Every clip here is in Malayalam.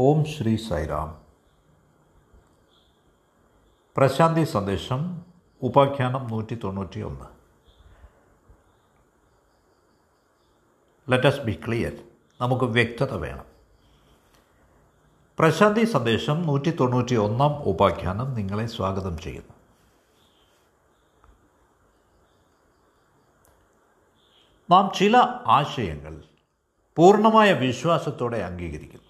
ഓം ശ്രീ സായിറാം. പ്രശാന്തി സന്ദേശം ഉപാഖ്യാനം നൂറ്റി തൊണ്ണൂറ്റി ഒന്ന് ലെറ്റസ് ബി ക്ലിയർ നമുക്ക് വ്യക്തത വേണം. പ്രശാന്തി സന്ദേശം നൂറ്റി തൊണ്ണൂറ്റി ഒന്നാം ഉപാഖ്യാനം നിങ്ങളെ സ്വാഗതം ചെയ്യുന്നു. നാം ചില ആശയങ്ങൾ പൂർണമായ വിശ്വാസത്തോടെ അംഗീകരിക്കുന്നു.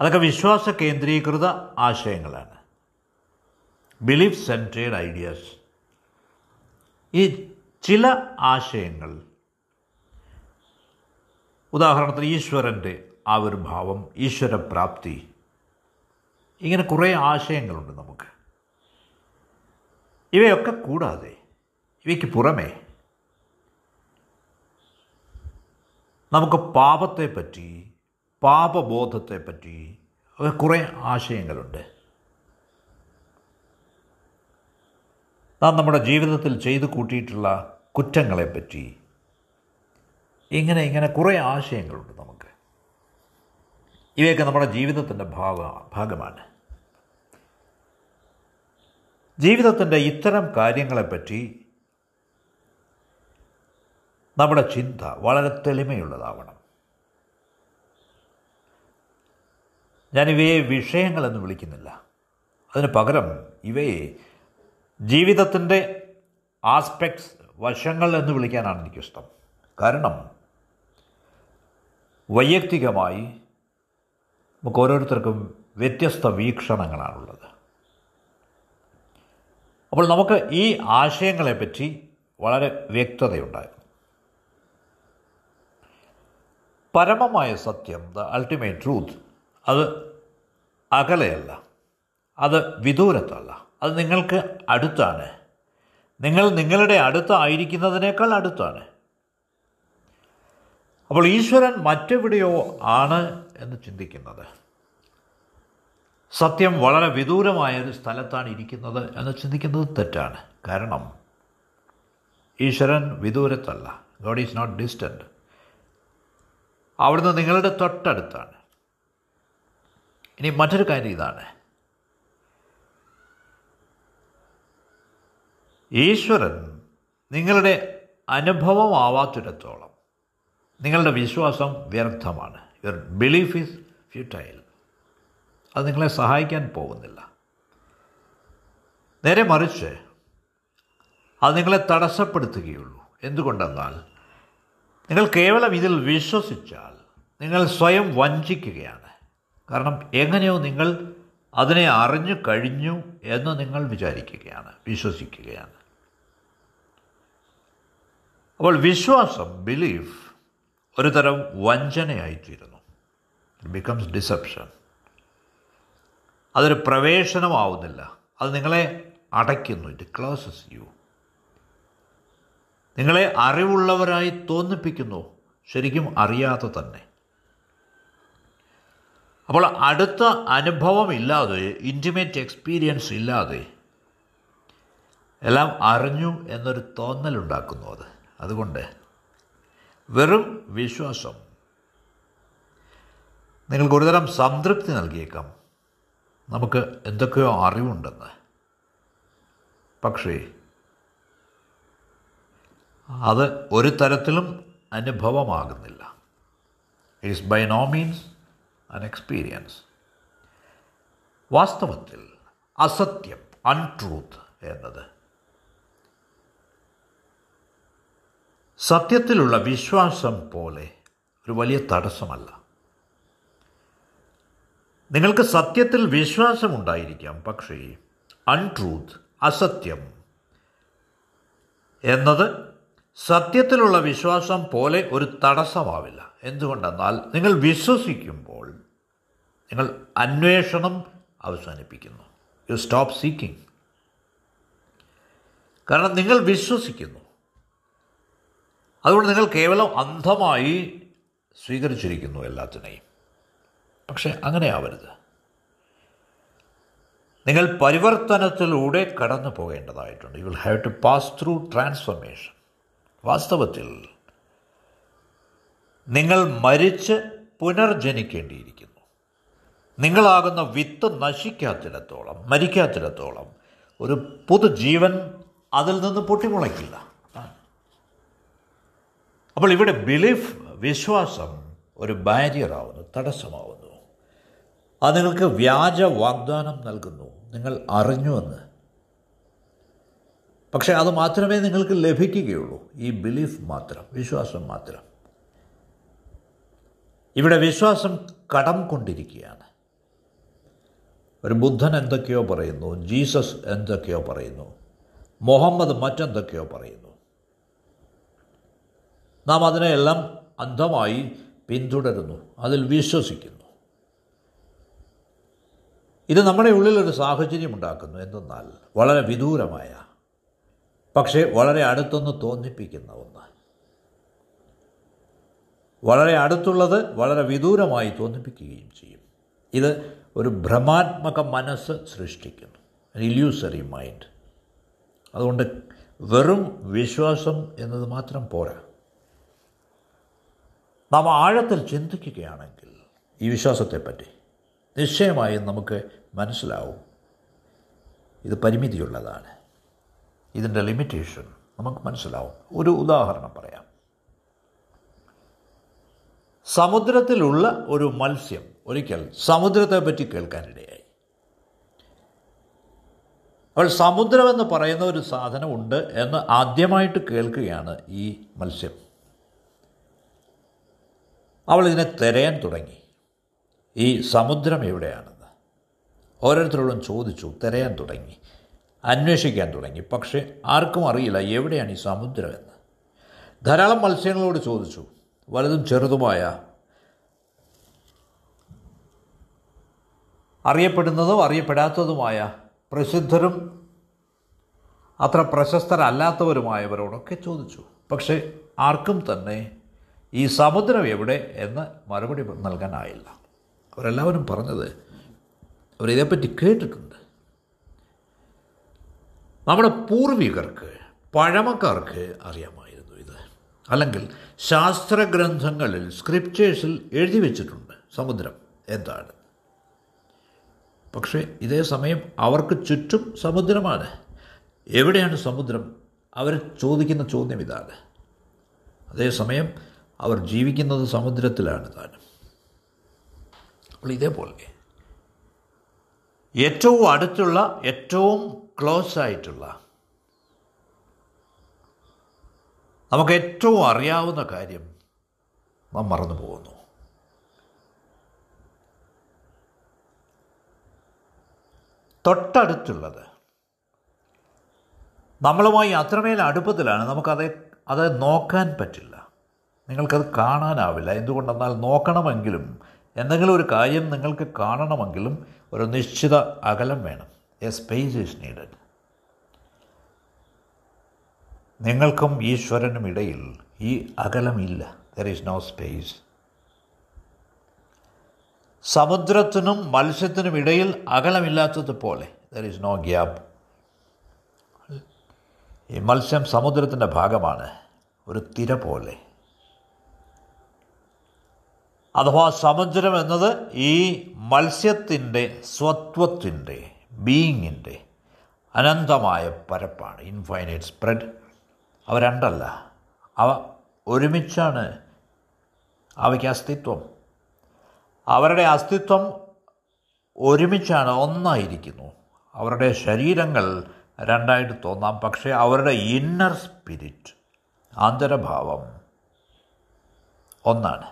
അതൊക്കെ വിശ്വാസ കേന്ദ്രീകൃത ആശയങ്ങളാണ്. ബിലീഫ് സെൻട്രേഡ് ഐഡിയാസ് ഈ ചില ആശയങ്ങൾ ഉദാഹരണത്തിന് ഈശ്വരന്റെ ആവിർഭാവം ഈശ്വരപ്രാപ്തി ഇങ്ങനെ കുറേ ആശയങ്ങളുണ്ട് നമുക്ക്. ഇവയൊക്കെ കൂടാതെ ഇവയ്ക്ക് പുറമേ നമുക്ക് പാപത്തെപ്പറ്റി പാപബോധത്തെപ്പറ്റി കുറേ ആശയങ്ങളുണ്ട്. നാം നമ്മുടെ ജീവിതത്തിൽ ചെയ്തു കൂട്ടിയിട്ടുള്ള കുറ്റങ്ങളെപ്പറ്റി ഇങ്ങനെ ഇങ്ങനെ കുറേ ആശയങ്ങളുണ്ട് നമുക്ക്. ഇവയൊക്കെ നമ്മുടെ ജീവിതത്തിന്റെ ഭാഗ ഭാഗമാണ്. ജീവിതത്തിന്റെ ഇത്തരം കാര്യങ്ങളെപ്പറ്റി നമ്മുടെ ചിന്ത വളരെ തെളിമയുള്ളതാവണം. ഞാനിവയെ വിഷയങ്ങളെന്ന് വിളിക്കുന്നില്ല. അതിന് പകരം ഇവയെ ജീവിതത്തിന്റെ ആസ്പെക്ട്സ് വശങ്ങൾ എന്ന് വിളിക്കാനാണ് എനിക്കിഷ്ടം. കാരണം വൈയക്തികമായി നമുക്ക് ഓരോരുത്തർക്കും വ്യത്യസ്ത വീക്ഷണങ്ങളാണുള്ളത്. അപ്പോൾ നമുക്ക് ഈ ആശയങ്ങളെപ്പറ്റി വളരെ വ്യക്തതയുണ്ടായിരുന്നു. പരമമായ സത്യം ദ അൾട്ടിമേറ്റ് ട്രൂത്ത് അത് അകലെയല്ല. അത് വിദൂരത്തല്ല. അത് നിങ്ങൾക്ക് അടുത്താണ്. നിങ്ങൾ നിങ്ങളുടെ അടുത്തായിരിക്കുന്നതിനേക്കാൾ അടുത്താണ്. അപ്പോൾ ഈശ്വരൻ മറ്റെവിടെയോ ആണ് എന്ന് ചിന്തിക്കുന്നത്. സത്യം വളരെ വിദൂരമായ ഒരു സ്ഥലത്താണ് ഇരിക്കുന്നത് എന്ന് ചിന്തിക്കുന്നത് തെറ്റാണ്. കാരണം ഈശ്വരൻ വിദൂരത്തല്ല. God is not distant. അവിടുന്ന് നിങ്ങളുടെ തൊട്ടടുത്താണ്. ഇനി മറ്റൊരു കാര്യം ഇതാണ്. ഈശ്വരൻ നിങ്ങളുടെ അനുഭവമാവാത്തിടത്തോളം നിങ്ങളുടെ വിശ്വാസം വ്യർത്ഥമാണ്. യുവർ ബിലീഫ് ഈസ് ഫ്യൂട്ടൈൽ അത് നിങ്ങളെ സഹായിക്കാൻ പോകുന്നില്ല. നേരെ മറിച്ച് അത് നിങ്ങളെ തടസ്സപ്പെടുത്തുകയുള്ളൂ. എന്തുകൊണ്ടെന്നാൽ നിങ്ങൾ കേവലം ഇതിൽ വിശ്വസിച്ചാൽ നിങ്ങൾ സ്വയം വഞ്ചിക്കുകയാണ്. കാരണം എങ്ങനെയോ നിങ്ങൾ അതിനെ അറിഞ്ഞു കഴിഞ്ഞു എന്ന് നിങ്ങൾ വിചാരിക്കുകയാണ് വിശ്വസിക്കുകയാണ്. അപ്പോൾ വിശ്വാസം ബിലീഫ് ഒരു തരം വഞ്ചനയായിത്തീരുന്നു ബിക്കംസ് ഡിസെപ്ഷൻ അതൊരു പ്രവേശനമാവുന്നില്ല. അത് നിങ്ങളെ അടയ്ക്കുന്നു. ഇറ്റ് ക്ലോസസ് യു നിങ്ങളെ അറിവുള്ളവരായി തോന്നിപ്പിക്കുന്നു. ശരിക്കും അറിയാതെ തന്നെ. അപ്പോൾ അടുത്ത അനുഭവം ഇല്ലാതെ ഇന്റിമേറ്റ് എക്സ്പീരിയൻസ് ഇല്ലാതെ എല്ലാം അറിഞ്ഞു എന്നൊരു തോന്നലുണ്ടാക്കുന്നു അത്. അതുകൊണ്ട് വെറും വിശ്വാസം. നിങ്ങൾക്ക് ഒരുതരം സംതൃപ്തി നൽകിയേക്കാം. നമുക്ക് എന്തൊക്കെയോ അറിവുണ്ടെന്ന്. പക്ഷേ അത് ഒരു തരത്തിലും അനുഭവമാകുന്നില്ല. It's by no means an experience വാസ്തവത്തിൽ അസത്യം അൺട്രൂത്ത് എന്നത്. സത്യത്തിലുള്ള വിശ്വാസം പോലെ ഒരു വലിയ തടസ്സമല്ല. നിങ്ങൾക്ക് സത്യത്തിൽ വിശ്വാസമുണ്ടായിരിക്കാം പക്ഷേ അൺട്രൂത്ത് അസത്യം എന്നത് സത്യത്തിലുള്ള വിശ്വാസം പോലെ ഒരു തടസ്സമാവില്ല. എന്തുകൊണ്ടെന്നാൽ നിങ്ങൾ വിശ്വസിക്കുമ്പോൾ നിങ്ങൾ അന്വേഷണം അവസാനിപ്പിക്കുന്നു. യു സ്റ്റോപ്പ് സീക്കിംഗ് കാരണം നിങ്ങൾ വിശ്വസിക്കുന്നു. അതുകൊണ്ട് നിങ്ങൾ കേവലം അന്ധമായി സ്വീകരിച്ചിരിക്കുന്നു എല്ലാത്തിനെയും. പക്ഷെ അങ്ങനെ ആവരുത്. നിങ്ങൾ പരിവർത്തനത്തിലൂടെ കടന്നു പോകേണ്ടതായിട്ടുണ്ട്. You will have to pass through transformation വാസ്തവത്തിൽ നിങ്ങൾ മരിച്ച് പുനർജനിക്കേണ്ടിയിരിക്കുന്നു. നിങ്ങളാകുന്ന വിത്ത് നശിക്കാത്തിടത്തോളം മരിക്കാത്തിടത്തോളം ഒരു പുതുജീവൻ അതിൽ നിന്ന് പൊട്ടിമുളയ്ക്കില്ല. അപ്പോൾ ഇവിടെ ബിലീഫ് വിശ്വാസം ഒരു ബാരിയറാവുന്നു തടസ്സമാവുന്നു. അത് നിങ്ങൾക്ക് വ്യാജ വാഗ്ദാനം നൽകുന്നു. നിങ്ങൾ അറിഞ്ഞുവെന്ന് പക്ഷേ അത് മാത്രമേ നിങ്ങൾക്ക് ലഭിക്കുകയുള്ളൂ. ഈ ബിലീഫ് മാത്രം വിശ്വാസം മാത്രം. ഇവിടെ വിശ്വാസം കടം കൊണ്ടിരിക്കുകയാണ്. ഒരു ബുദ്ധൻ എന്തൊക്കെയോ പറയുന്നു ജീസസ് എന്തൊക്കെയോ പറയുന്നു മുഹമ്മദ് മറ്റെന്തൊക്കെയോ പറയുന്നു. നാം അതിനെയെല്ലാം അന്ധമായി പിന്തുടരുന്നു അതിൽ വിശ്വസിക്കുന്നു. ഇത് നമ്മുടെ ഉള്ളിലൊരു സാഹചര്യം ഉണ്ടാക്കുന്നു എന്തെന്നാൽ വളരെ വിദൂരമായ പക്ഷേ വളരെ അടുത്തൊന്ന് തോന്നിപ്പിക്കുന്ന ഒന്ന്. വളരെ അടുത്തുള്ളത് വളരെ വിദൂരമായി തോന്നിപ്പിക്കുകയും ചെയ്യും. ഇത് ഒരു ഭ്രമാത്മക മനസ്സ് സൃഷ്ടിക്കുന്നു. ഇല്യൂസറി മൈൻഡ് അതുകൊണ്ട് വെറും വിശ്വാസം എന്നത് മാത്രം പോരാ. നാം ആഴത്തിൽ ചിന്തിക്കുകയാണെങ്കിൽ ഈ വിശ്വാസത്തെപ്പറ്റി നിശ്ചയമായും നമുക്ക് മനസ്സിലാവും. ഇത് പരിമിതിയുള്ളതാണ്. ഇതിന്റെ ലിമിറ്റേഷൻ നമുക്ക് മനസ്സിലാവും. ഒരു ഉദാഹരണം പറയാം. സമുദ്രത്തിലുള്ള ഒരു മത്സ്യം ഒരിക്കൽ സമുദ്രത്തെപ്പറ്റി കേൾക്കാനിടയായി. അപ്പോൾ സമുദ്രമെന്ന് പറയുന്ന ഒരു സാധനമുണ്ട് എന്ന് ആദ്യമായിട്ട് കേൾക്കുകയാണ് ഈ മത്സ്യം. അവൾ ഇതിനെ തിരയാൻ തുടങ്ങി. ഈ സമുദ്രം എവിടെയാണെന്ന് ഓരോരുത്തരോടും ചോദിച്ചു തിരയാൻ തുടങ്ങി അന്വേഷിക്കാൻ തുടങ്ങി. പക്ഷേ ആർക്കും അറിയില്ല എവിടെയാണ് ഈ സമുദ്രമെന്ന് ധാരാളം മത്സ്യങ്ങളോട് ചോദിച്ചു വലുതും ചെറുതുമായ അറിയപ്പെടുന്നതും അറിയപ്പെടാത്തതുമായ പ്രസിദ്ധരും അത്ര പ്രശസ്തരല്ലാത്തവരുമായവരോടൊക്കെ ചോദിച്ചു. പക്ഷേ ആർക്കും തന്നെ ഈ സമുദ്രം എവിടെ എന്ന് മറുപടി നൽകാനായില്ല. അവരെല്ലാവരും പറഞ്ഞത് അവരിതേപ്പറ്റി കേട്ടിട്ടുണ്ട്. നമ്മുടെ പൂർവികർക്ക് പഴമക്കാർക്ക് അറിയാമായിരുന്നു ഇത്. അല്ലെങ്കിൽ ശാസ്ത്രഗ്രന്ഥങ്ങളിൽ സ്ക്രിപ്റ്റേഴ്സിൽ എഴുതി വെച്ചിട്ടുണ്ട് സമുദ്രം. എന്താണ്? പക്ഷേ ഇതേ സമയം അവർക്ക് ചുറ്റും സമുദ്രമാണ്. എവിടെയാണ് സമുദ്രം? അവർ ചോദിക്കുന്ന ചോദ്യം ഇതാണ്. അതേസമയം അവർ ജീവിക്കുന്നത് സമുദ്രത്തിലാണ് താനും. അപ്പോൾ ഇതേപോലെ ഏറ്റവും അടുത്തുള്ള ഏറ്റവും ക്ലോസ് ആയിട്ടുള്ള നമുക്ക് ഏറ്റവും അറിയാവുന്ന കാര്യം നാം മറന്നു പോകുന്നു തൊട്ടടുത്തുള്ളത്. നമ്മളുമായി അത്രമേൽ അടുപ്പത്തിലാണ്. നമുക്കത് അത് നോക്കാൻ പറ്റില്ല. നിങ്ങൾക്കത് കാണാനാവില്ല. എന്തുകൊണ്ടെന്നാൽ നോക്കണമെങ്കിലും എന്തെങ്കിലും ഒരു കാര്യം നിങ്ങൾക്ക് കാണണമെങ്കിലും ഒരു നിശ്ചിത അകലം വേണം. എ സ്പേസ് ഈസ് നീഡഡ് നിങ്ങൾക്കും ഈശ്വരനും ഇടയിൽ ഈ അകലമില്ല. ദർ ഈസ് നോ സ്പേസ് സമുദ്രത്തിനും മത്സ്യത്തിനും ഇടയിൽ അകലമില്ലാത്തതുപോലെ ദർ ഈസ് നോ ഗ്യാപ്പ് ഈ മത്സ്യം സമുദ്രത്തിന്റെ ഭാഗമാണ്. ഒരു തിര പോലെ. അഥവാ സമുദ്രം എന്നത് ഈ മത്സ്യത്തിന്റെ സ്വത്വത്തിന്റെ ബീയിങ്ങിന്റെ അനന്തമായ പരപ്പാണ്. ഇൻഫൈനൈറ്റ് സ്പ്രെഡ് അവ രണ്ടല്ല. അവ ഒരുമിച്ചാണ് അവയ്ക്ക് അസ്തിത്വം. അവരുടെ അസ്തിത്വം ഒരുമിച്ചാണ് ഒന്നായിരിക്കുന്നു. അവരുടെ ശരീരങ്ങൾ രണ്ടായിട്ട് തോന്നാം. പക്ഷേ അവരുടെ ഇന്നർ സ്പിരിറ്റ് ആന്തരഭാവം ഒന്നാണ്.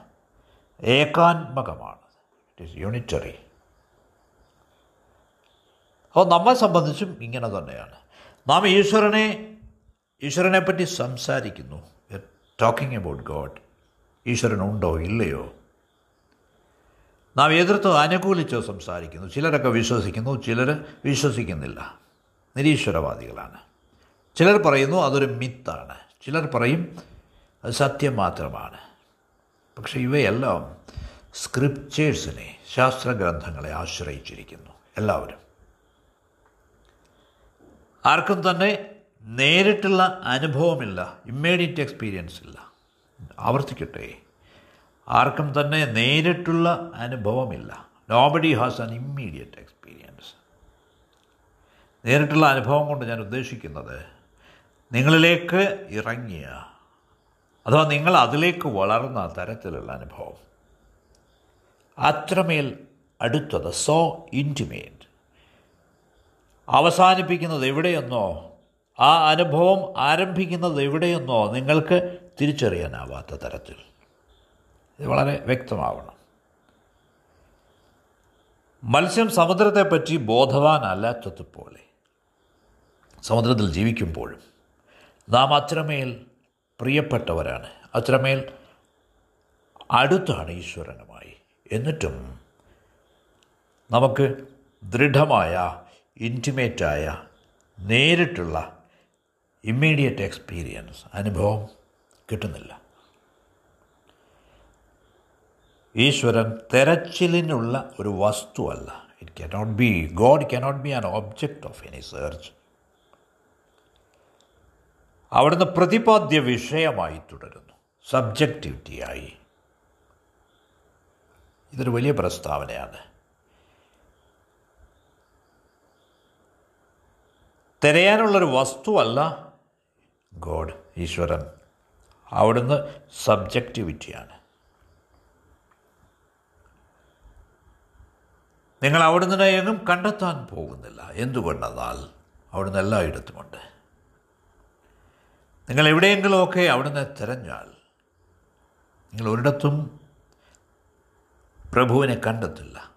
ഏകാത്മകമാണ്. ഇറ്റ് ഈസ് യൂണിറ്ററി അപ്പോൾ നമ്മെ സംബന്ധിച്ചും ഇങ്ങനെ തന്നെയാണ്. നാം ഈശ്വരനെ ഈശ്വരനെ പറ്റി സംസാരിക്കുന്നു ടോക്കിംഗ് അബൌട്ട് ഗോഡ് ഈശ്വരനുണ്ടോ ഇല്ലയോ? നാം എതിർത്തോ അനുകൂലിച്ചോ സംസാരിക്കുന്നു. ചിലരൊക്കെ വിശ്വസിക്കുന്നു ചിലർ വിശ്വസിക്കുന്നില്ല. നിരീശ്വരവാദികളാണ്. ചിലർ പറയുന്നു അതൊരു മിത്താണ്. ചിലർ പറയും അത് സത്യം മാത്രമാണ്. പക്ഷേ ഇവയെല്ലാം സ്ക്രിപ്റ്റേഴ്സിനെ ശാസ്ത്രഗ്രന്ഥങ്ങളെ ആശ്രയിച്ചിരിക്കുന്നു. എല്ലാവരും. ആർക്കും തന്നെ നേരിട്ടുള്ള അനുഭവമില്ല ഇമ്മീഡിയറ്റ് എക്സ്പീരിയൻസ് ഇല്ല. ആവർത്തിക്കട്ടെ. ആർക്കും തന്നെ നേരിട്ടുള്ള അനുഭവമില്ല. Nobody has an immediate experience നേരിട്ടുള്ള അനുഭവം കൊണ്ട് ഞാൻ ഉദ്ദേശിക്കുന്നത് നിങ്ങളിലേക്ക് ഇറങ്ങിയ അഥവാ നിങ്ങൾ അതിലേക്ക് വളർന്ന തരത്തിലുള്ള അനുഭവം. അത്രമേൽ അടുത്തത് സോ ഇന്റിമേറ്റ് അവസാനിപ്പിക്കുന്നത് എവിടെയെന്നോ ആ അനുഭവം ആരംഭിക്കുന്നത് എവിടെയെന്നോ നിങ്ങൾക്ക് തിരിച്ചറിയാനാവാത്ത തരത്തിൽ. ഇത് വളരെ വ്യക്തമാവണം. മത്സ്യം സമുദ്രത്തെപ്പറ്റി ബോധവാനല്ലാത്തതുപോലെ സമുദ്രത്തിൽ ജീവിക്കുമ്പോഴും നാം അത്രമേൽ പ്രിയപ്പെട്ടവരാണ്. അത്രമേൽ അടുത്താണ് ഈശ്വരനുമായി. എന്നിട്ടും നമുക്ക് ദൃഢമായ ഇന്റിമേറ്റായ നേരിട്ടുള്ള ഇമ്മീഡിയറ്റ് എക്സ്പീരിയൻസ് അനുഭവം കിട്ടുന്നില്ല. ഈശ്വരൻ തെരച്ചിലിനുള്ള ഒരു വസ്തുവല്ല. It cannot be God cannot be an object of any search അവിടുന്ന് പ്രതിപാദ്യ വിഷയമായി തുടരുന്നു. സബ്ജക്റ്റിവിറ്റിയായി ഇതൊരു വലിയ പ്രസ്താവനയാണ്. തിരയാനുള്ളൊരു വസ്തുവല്ല ഗോഡ് ഈശ്വരൻ. അവിടുന്ന് സബ്ജക്റ്റിവിറ്റിയാണ് നിങ്ങൾ അവിടുന്ന് എങ്ങും കണ്ടെത്താൻ പോകുന്നില്ല. എന്തുകൊണ്ടെന്നാൽ അവിടുന്ന് എല്ലായിടത്തുമുണ്ട് നിങ്ങൾ എവിടെയെങ്കിലുമൊക്കെ അവിടുന്ന് തിരഞ്ഞാൽ നിങ്ങൾ ഒരിടത്തും പ്രഭുവിനെ കണ്ടെത്തില്ല.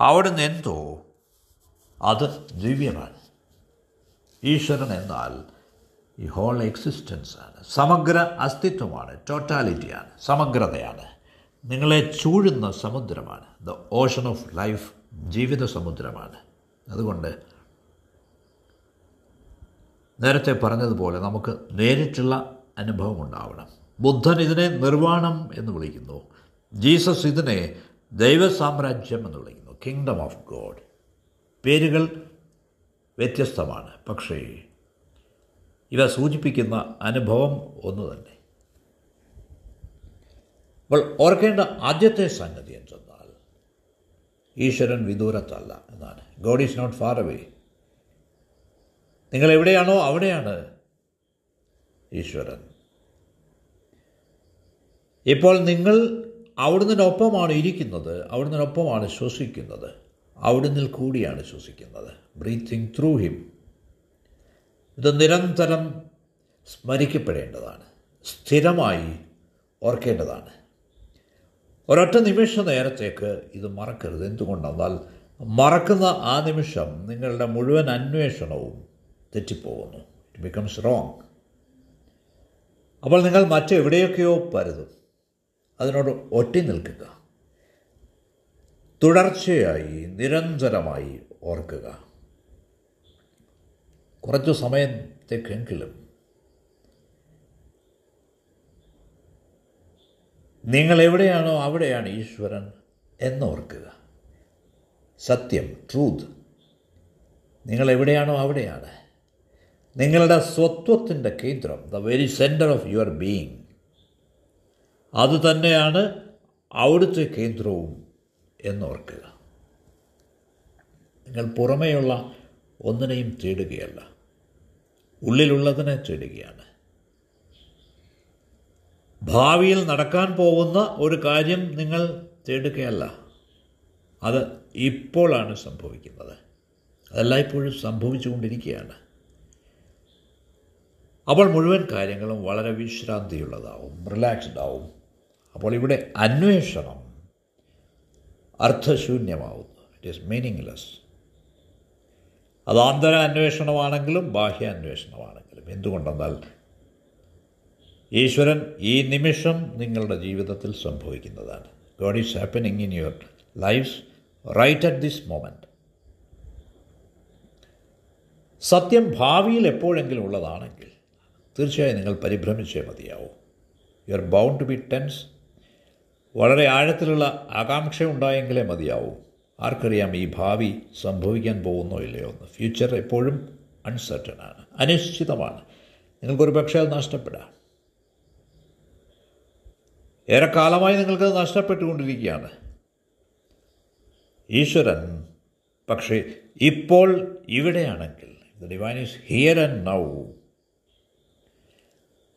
അവിടുന്ന് എന്തോ അത് ദിവ്യമാണ്. ഈശ്വരൻ എന്നാൽ ഈ ഹോൾ എക്സിസ്റ്റൻസാണ്. സമഗ്ര അസ്തിത്വമാണ് ടോട്ടാലിറ്റിയാണ് സമഗ്രതയാണ്. നിങ്ങളെ ചൂഴുന്ന സമുദ്രമാണ്. ദ ഓഷൻ ഓഫ് ലൈഫ് ജീവിത സമുദ്രമാണ്. അതുകൊണ്ട് നേരത്തെ പറഞ്ഞതുപോലെ നമുക്ക് നേരിട്ടുള്ള അനുഭവം ഉണ്ടാവണം. ബുദ്ധൻ ഇതിനെ നിർവാണം എന്ന് വിളിക്കുന്നു. ജീസസ് ഇതിനെ ദൈവസാമ്രാജ്യം എന്ന് വിളിക്കുന്നു. കിങ്ഡം ഓഫ് ഗോഡ് പേരുകൾ വ്യത്യസ്തമാണ്. പക്ഷേ ഇവ സൂചിപ്പിക്കുന്ന അനുഭവം ഒന്ന് തന്നെ. അപ്പോൾ ഓർക്കേണ്ട ആദ്യത്തെ സംഗതി എന്തെന്നാൽ ഈശ്വരൻ വിദൂരത്തല്ല എന്നാണ്. God is not far away നിങ്ങൾ എവിടെയാണോ അവിടെയാണ് ഈശ്വരൻ. ഇപ്പോൾ നിങ്ങൾ അവിടുന്നതിനൊപ്പമാണ് ഇരിക്കുന്നത് അവിടുന്നതിനൊപ്പമാണ് ശ്വസിക്കുന്നത് അവിടുന്ന് കൂടിയാണ് ശ്വസിക്കുന്നത്. ബ്രീത്തിങ് ത്രൂ ഹിം ഇത് നിരന്തരം സ്മരിക്കപ്പെടേണ്ടതാണ് സ്ഥിരമായി ഓർക്കേണ്ടതാണ്. ഒരൊറ്റ നിമിഷ നേരത്തേക്ക് ഇത് മറക്കരുത്. എന്തുകൊണ്ടെന്നാൽ മറക്കുന്ന ആ നിമിഷം നിങ്ങളുടെ മുഴുവൻ അന്വേഷണവും തെറ്റിപ്പോകുന്നു. ഇറ്റ് ബിക്കംസ് റോങ് അപ്പോൾ നിങ്ങൾ മറ്റെവിടെയൊക്കെയോ പരുതും. അതിനോട് ഒറ്റി നിൽക്കുക. തുടർച്ചയായി നിരന്തരമായി ഓർക്കുക. കുറച്ചു സമയത്തേക്കെങ്കിലും നിങ്ങൾ എവിടെയാണോ അവിടെയാണ് ഈശ്വരൻ എന്നോർക്കുക. സത്യം ട്രൂത്ത് നിങ്ങൾ എവിടെയാണോ അവിടെയാണ്. നിങ്ങളുടെ സ്വത്വത്തിന്റെ കേന്ദ്രം the very centre of your being അത് തന്നെയാണ് അവിടുത്തെ കേന്ദ്രവും എന്നോർക്കുക. നിങ്ങൾ പുറമേയുള്ള ഒന്നിനെയും തേടുകയല്ല. ഉള്ളിലുള്ളതിനെ തേടുകയാണ്. ഭാവിയിൽ നടക്കാൻ പോകുന്ന ഒരു കാര്യം നിങ്ങൾ തേടുകയല്ല. അത് ഇപ്പോഴാണ് സംഭവിക്കുന്നത്. അതെല്ലായ്പ്പോഴും സംഭവിച്ചുകൊണ്ടിരിക്കുകയാണ്. അപ്പോൾ മുഴുവൻ കാര്യങ്ങളും വളരെ വിശ്രാന്തിയുള്ളതാവും റിലാക്സ്ഡ് ആവും അപ്പോൾ ഇവിടെ അന്വേഷണം അർത്ഥശൂന്യമാവുന്നു. ഇറ്റ് ഈസ് മീനിങ്ലെസ് അത് ആന്തര അന്വേഷണമാണെങ്കിലും ബാഹ്യ അന്വേഷണമാണെങ്കിലും. എന്തുകൊണ്ടെന്നാൽ ഈശ്വരൻ ഈ നിമിഷം നിങ്ങളുടെ ജീവിതത്തിൽ സംഭവിക്കുന്നതാണ്. God is happening in your life's right at this moment സത്യം ഭാവിയിൽ എപ്പോഴെങ്കിലും ഉള്ളതാണെങ്കിൽ തീർച്ചയായും നിങ്ങൾ പരിഭ്രമിച്ചേ മതിയാവും. You are bound to be tense വളരെ ആഴത്തിലുള്ള ആകാംക്ഷ ഉണ്ടായെങ്കിലേ മതിയാവും. ആർക്കറിയാം ഈ ഭാവി സംഭവിക്കാൻ പോകുന്നോ ഇല്ലയോ എന്ന്. ഫ്യൂച്ചർ എപ്പോഴും അൺസർട്ടൺ ആണ്. അനിശ്ചിതമാണ്. നിങ്ങൾക്കൊരു പക്ഷേ അത് നഷ്ടപ്പെടാം. ഏറെക്കാലമായി നിങ്ങൾക്ക് നഷ്ടപ്പെട്ടുകൊണ്ടിരിക്കുകയാണ്. ഈശ്വരൻ പക്ഷേ ഇപ്പോൾ ഇവിടെയാണെങ്കിൽ the divine is here and now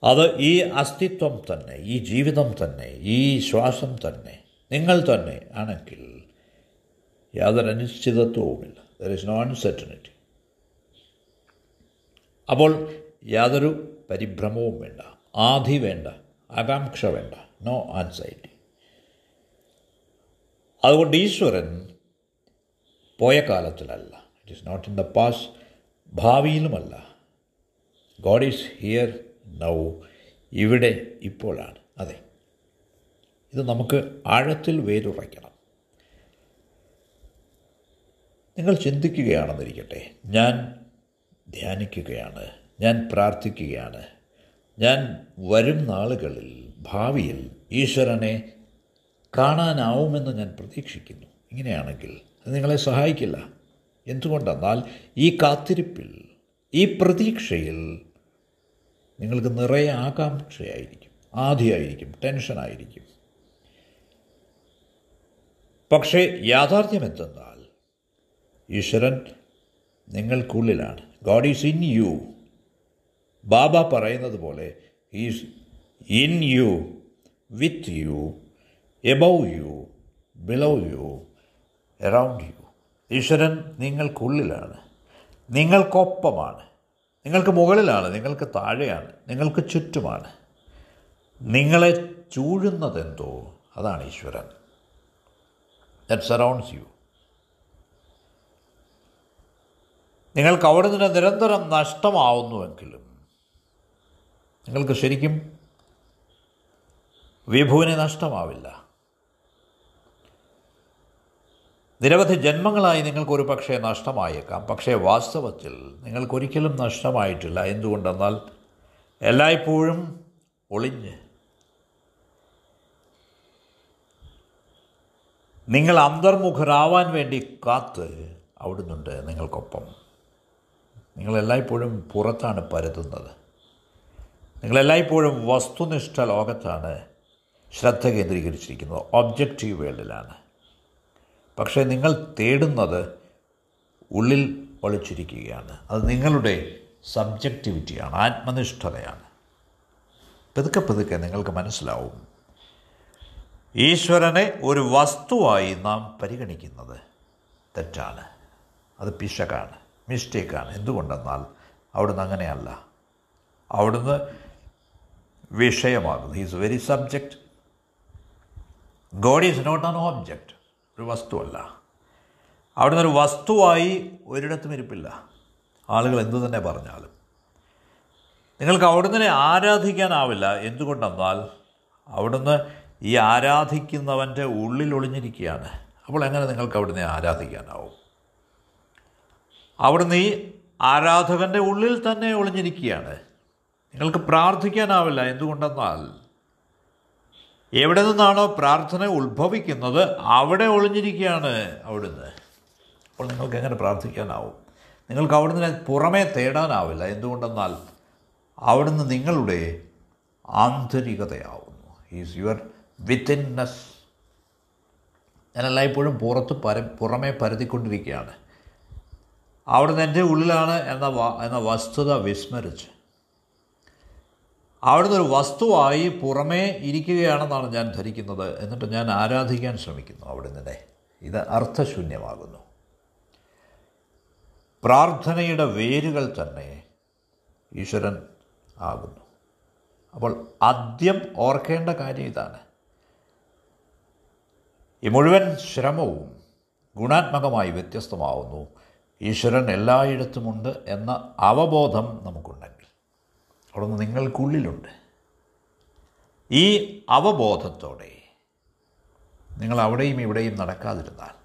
അത് ഈ അസ്തിത്വം തന്നെ ഈ ജീവിതം തന്നെ ഈ ശ്വാസം തന്നെ നിങ്ങൾ തന്നെ ആണെങ്കിൽ യാതൊരു അനിശ്ചിതത്വവുമില്ല. ദർ ഇസ് നോ അൺസെർട്ടനിറ്റി അപ്പോൾ യാതൊരു പരിഭ്രമവും വേണ്ട ആധി വേണ്ട ആകാംക്ഷ വേണ്ട. നോ ആൻസൈറ്റി അതുകൊണ്ട് ഈശ്വരൻ പോയ കാലത്തിലല്ല. It is not in the past ഭാവിയിലുമല്ല. God is here now ഇവിടെ ഇപ്പോഴാണ്. അതെ. ഇത് നമുക്ക് ആഴത്തിൽ വേരുറയ്ക്കണം. നിങ്ങൾ ചിന്തിക്കുകയാണെന്നിരിക്കട്ടെ. ഞാൻ ധ്യാനിക്കുകയാണ്. ഞാൻ പ്രാർത്ഥിക്കുകയാണ്. ഞാൻ വരും നാളുകളിൽ ഭാവിയിൽ ഈശ്വരനെ കാണാനാവുമെന്ന് ഞാൻ പ്രതീക്ഷിക്കുന്നു. ഇങ്ങനെയാണെങ്കിൽ അത് നിങ്ങളെ സഹായിക്കില്ല. എന്തുകൊണ്ടെന്നാൽ ഈ കാത്തിരിപ്പിൽ ഈ പ്രതീക്ഷയിൽ നിങ്ങൾക്ക് നിറയെ ആകാംക്ഷയായിരിക്കും. ആധിയായിരിക്കും ടെൻഷനായിരിക്കും. പക്ഷേ യാഥാർത്ഥ്യം എന്തെന്നാൽ ഈശ്വരൻ നിങ്ങൾക്കുള്ളിലാണ്. God is in you. Baba പറയുന്നത് പോലെ is in you with you above you below you around you ഈശ്വരൻ നിങ്ങൾക്കുള്ളിലാണ്. നിങ്ങൾക്കൊപ്പമാണ്. നിങ്ങൾക്ക് മുകളിലാണ് നിങ്ങൾക്ക് താഴെയാണ് നിങ്ങൾക്ക് ചുറ്റുമാണ്. നിങ്ങളെ ചൂഴുന്നതെന്തോ അതാണ് ഈശ്വരൻ. ദറ്റ് സറൗണ്ട്സ് യു നിങ്ങൾക്ക് അവിടെ നിന്ന് നിരന്തരം നഷ്ടമാവുന്നുവെങ്കിലും നിങ്ങൾക്ക് ശരിക്കും വിഭുവിനെ നഷ്ടമാവില്ല. നിരവധി ജന്മങ്ങളായി നിങ്ങൾക്കൊരു പക്ഷേ നഷ്ടമായേക്കാം. പക്ഷേ വാസ്തവത്തിൽ നിങ്ങൾക്കൊരിക്കലും നഷ്ടമായിട്ടില്ല. എന്തുകൊണ്ടെന്നാൽ എല്ലായ്പ്പോഴും ഒളിഞ്ഞ് നിങ്ങൾ അന്തർമുഖരാവാൻ വേണ്ടി കാത്ത് അവിടുന്നുണ്ട് നിങ്ങൾക്കൊപ്പം. നിങ്ങളെല്ലായ്പ്പോഴും പുറത്താണ് പരതുന്നത്. നിങ്ങളെല്ലായ്പ്പോഴും വസ്തുനിഷ്ഠ ലോകത്താണ് ശ്രദ്ധ കേന്ദ്രീകരിച്ചിരിക്കുന്നത് ഒബ്ജക്റ്റീവ് വേൾഡിലാണ്. പക്ഷേ നിങ്ങൾ തേടുന്നത് ഉള്ളിൽ ഒളിച്ചിരിക്കുകയാണ്. അത് നിങ്ങളുടെ സബ്ജക്റ്റിവിറ്റിയാണ് ആത്മനിഷ്ഠതയാണ്. പതുക്കെ പതുക്കെ നിങ്ങൾക്ക് മനസ്സിലാവും. ഈശ്വരനെ ഒരു വസ്തുവായി നാം പരിഗണിക്കുന്നത് തെറ്റാണ്. അത് പിശകാണ് മിസ്റ്റേക്കാണ് എന്തുകൊണ്ടെന്നാൽ അവിടുന്ന് അങ്ങനെയല്ല. അവിടുന്ന് വിഷയമാകുന്നു. He's very subject God is not an object ഒരു വസ്തുവല്ല. അവിടുന്ന് ഒരു വസ്തുവായി ഒരിടത്തും ഇരിപ്പില്ല. ആളുകൾ എന്തു തന്നെ പറഞ്ഞാലും. നിങ്ങൾക്ക് അവിടുന്ന് ആരാധിക്കാനാവില്ല. എന്തുകൊണ്ടെന്നാൽ അവിടുന്ന് ഈ ആരാധിക്കുന്നവന്റെ ഉള്ളിൽ ഒളിഞ്ഞിരിക്കുകയാണ്. അപ്പോൾ എങ്ങനെ നിങ്ങൾക്ക് അവിടുന്ന് ആരാധിക്കാനാവും? അവിടുന്ന് ഈ ആരാധകന്റെ ഉള്ളിൽ തന്നെ ഒളിഞ്ഞിരിക്കുകയാണ്. നിങ്ങൾക്ക് പ്രാർത്ഥിക്കാനാവില്ല. എന്തുകൊണ്ടെന്നാൽ എവിടെ നിന്നാണോ പ്രാർത്ഥന ഉത്ഭവിക്കുന്നത് അവിടെ ഒളിഞ്ഞിരിക്കുകയാണ് അവിടുന്ന്. അപ്പോൾ നിങ്ങൾക്ക് എങ്ങനെ പ്രാർത്ഥിക്കാനാവും? നിങ്ങൾക്ക് അവിടുന്ന് പുറമേ തേടാനാവില്ല. എന്തുകൊണ്ടെന്നാൽ അവിടുന്ന് നിങ്ങളുടെ ആന്തരികതയാവുന്നു. ഈസ് യുവർ വിത്തിൻനെസ് ഞാൻ എല്ലായ്പ്പോഴും പുറത്ത് പര പുറമേ പരതിക്കൊണ്ടിരിക്കുകയാണ്. അവിടുന്ന് എന്റെ ഉള്ളിലാണ് എന്ന എന്ന വസ്തുത വിസ്മരിച്ച് അവിടുന്ന് ഒരു വസ്തുവായി പുറമേ ഇരിക്കുകയാണെന്നാണ് ഞാൻ ധരിക്കുന്നത്. എന്നിട്ട് ഞാൻ ആരാധിക്കാൻ ശ്രമിക്കുന്നു അവിടുന്ന് ഇത് അർത്ഥശൂന്യമാകുന്നു. പ്രാർത്ഥനയുടെ വേരുകൾ തന്നെ ഈശ്വരൻ ആകുന്നു. അപ്പോൾ ആദ്യം ഓർക്കേണ്ട കാര്യം ഇതാണ്. ഈ മുഴുവൻ ശ്രമവും ഗുണാത്മകമായി വ്യത്യസ്തമാവുന്നു. ഈശ്വരൻ എല്ലായിടത്തുമുണ്ട് എന്ന അവബോധം നമുക്കുണ്ടെങ്കിൽ അവിടുന്ന് നിങ്ങൾക്കുള്ളിലുണ്ട്. ഈ അവബോധത്തോടെ നിങ്ങൾ അവിടെയും ഇവിടെയും നടക്കാതിരുന്നാൽ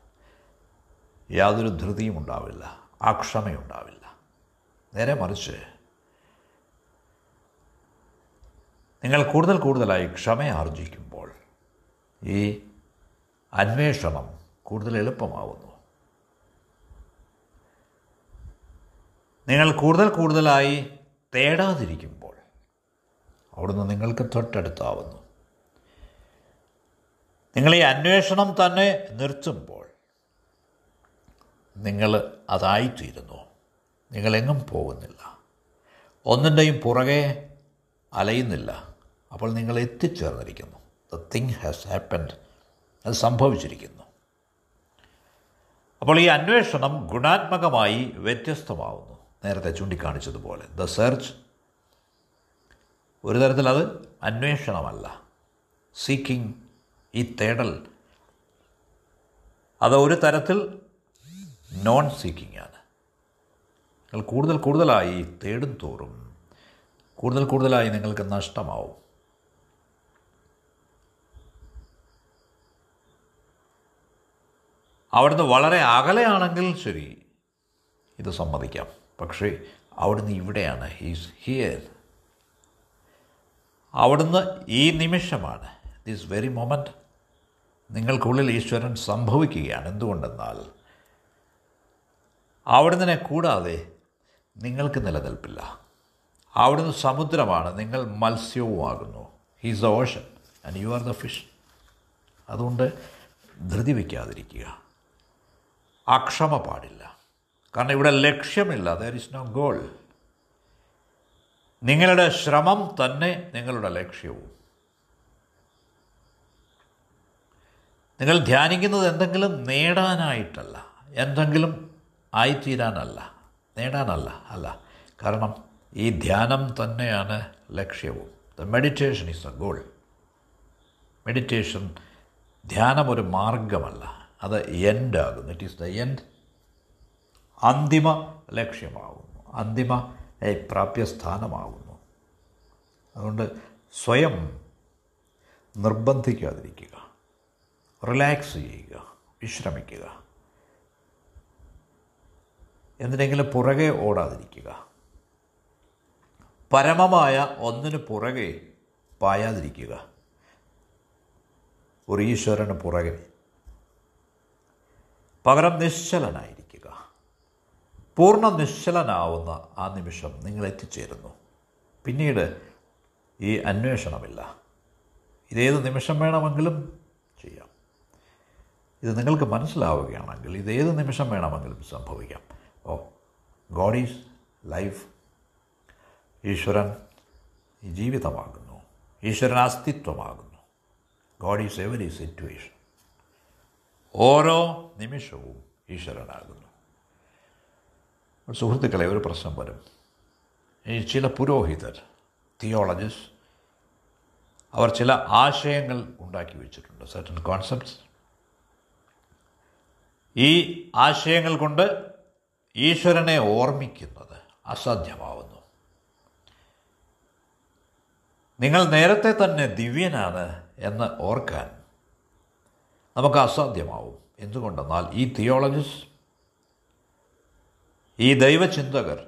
യാതൊരു ധൃതിയും ഉണ്ടാവില്ല അക്ഷമയുണ്ടാവില്ല നേരെ മറിച്ച് നിങ്ങൾ കൂടുതൽ കൂടുതലായി ക്ഷമ ആർജിക്കുമ്പോൾ ഈ അന്വേഷണം കൂടുതൽ എളുപ്പമാവുന്നു. നിങ്ങൾ കൂടുതൽ കൂടുതലായി തേടാതിരിക്കുമ്പോൾ അവിടുന്ന് നിങ്ങൾക്ക് തൊട്ടടുത്താവുന്നു. നിങ്ങൾ ഈ അന്വേഷണം തന്നെ നിർത്തുമ്പോൾ നിങ്ങൾ അതായിത്തീരുന്നു. നിങ്ങളെങ്ങും പോകുന്നില്ല. ഒന്നിന്റെയും പുറകെ അലയുന്നില്ല. അപ്പോൾ നിങ്ങൾ എത്തിച്ചേർന്നിരിക്കുന്നു. ദ തിങ് ഹാസ് ഹാപ്പൻഡ് അത് സംഭവിച്ചിരിക്കുന്നു. അപ്പോൾ ഈ അന്വേഷണം ഗുണാത്മകമായി വ്യത്യസ്തമാവുന്നു. നേരത്തെ ചൂണ്ടിക്കാണിച്ചതുപോലെ. ദ സെർച്ച് ഒരു തരത്തിൽ അത് അന്വേഷണമല്ല. സീക്കിംഗ് ഈ തേടൽ. അത് ഒരു തരത്തിൽ നോൺ സീക്കിംഗ് ആണ്. നിങ്ങൾ കൂടുതൽ കൂടുതലായി തേടും തോറും കൂടുതൽ കൂടുതലായി നിങ്ങൾക്ക് നഷ്ടമാവും. അവിടുന്ന് വളരെ അകലെയാണെങ്കിൽ ശരി ഇത് സമ്മതിക്കാം. പക്ഷേ അവിടുന്ന് ഇവിടെയാണ്. ഹീസ് ഹിയർ അവിടുന്ന് ഈ നിമിഷമാണ്. ദിസ് വെരി മൊമെന്റ് നിങ്ങൾക്കുള്ളിൽ ഈശ്വരൻ സംഭവിക്കുകയാണ്. എന്തുകൊണ്ടെന്നാൽ അവിടുന്ന് കൂടാതെ നിങ്ങൾക്ക് നിലനിൽപ്പില്ല. അവിടുന്ന് സമുദ്രമാണ്. നിങ്ങൾ മത്സ്യവുമാകുന്നു. He's the ocean and you are the fish അതുകൊണ്ട് ധൃതി വയ്ക്കാതിരിക്കുക അക്ഷമ പാടില്ല. കാരണം ഇവിടെ ലക്ഷ്യമില്ല. ദർ ഇസ് നോ ഗോൾ നിങ്ങളുടെ ശ്രമം തന്നെ നിങ്ങളുടെ ലക്ഷ്യവും. നിങ്ങൾ ധ്യാനിക്കുന്നത് എന്തെങ്കിലും നേടാനായിട്ടല്ല. എന്തെങ്കിലും ആയിത്തീരാനല്ല. നേടാനല്ല അല്ല. കാരണം ഈ ധ്യാനം തന്നെയാണ് ലക്ഷ്യവും. The meditation is a goal meditation ധ്യാനം ഒരു മാർഗമല്ല അത് എൻഡ് ആകുന്നു. ഇറ്റ് ഈസ് ദ എൻഡ് അന്തിമ ലക്ഷ്യമാകുന്നു. അന്തിമ പ്രാപ്യസ്ഥാനമാകുന്നു. അതുകൊണ്ട് സ്വയം നിർബന്ധിക്കാതിരിക്കുക. റിലാക്സ് ചെയ്യുക. വിശ്രമിക്കുക. എന്തിനെങ്കിലും പുറകെ ഓടാതിരിക്കുക. പരമമായ ഒന്നിന് പുറകെ പായാതിരിക്കുക. ഒരു ഈശ്വരന് പുറകെ. പകരം നിശ്ചലനായിരിക്കുക. പൂർണ നിശ്ചലനാവുന്ന ആ നിമിഷം നിങ്ങൾ എത്തിച്ചേരുന്നു പിന്നീട് ഈ അന്വേഷണമില്ല. ഇതേത് നിമിഷം വേണമെങ്കിലും ചെയ്യാം. ഇത് നിങ്ങൾക്ക് മനസ്സിലാവുകയാണെങ്കിൽ ഇതേത് നിമിഷം വേണമെങ്കിലും സംഭവിക്കാം. ഓ ഗോഡ് ഈസ് ലൈഫ് ഈശ്വരൻ ജീവിതമാകുന്നു. ഈശ്വരൻ അസ്തിത്വമാകുന്നു. ഗോഡ് ഈസ് എവരി സിറ്റുവേഷൻ ഓരോ നിമിഷവും ഈശ്വരനാകുന്നു. സുഹൃത്തുക്കളെ ഒരു പ്രശ്നം വരും. ഈ ചില പുരോഹിതർ തിയോളജിസ് അവർ ചില ആശയങ്ങൾ ഉണ്ടാക്കി വെച്ചിട്ടുണ്ട് സർട്ടൻ കോൺസെപ്റ്റ്സ് ഈ ആശയങ്ങൾ കൊണ്ട് ഈശ്വരനെ ഓർമ്മിക്കുന്നത് അസാധ്യമാവുന്നു. നിങ്ങൾ നേരത്തെ തന്നെ ദിവ്യനാണ് എന്ന് ഓർക്കാൻ നമുക്ക് അസാധ്യമാവും. എന്തുകൊണ്ടെന്നാൽ ഈ തിയോളജിസ്റ്റ് ഈ ദൈവചിന്തകർ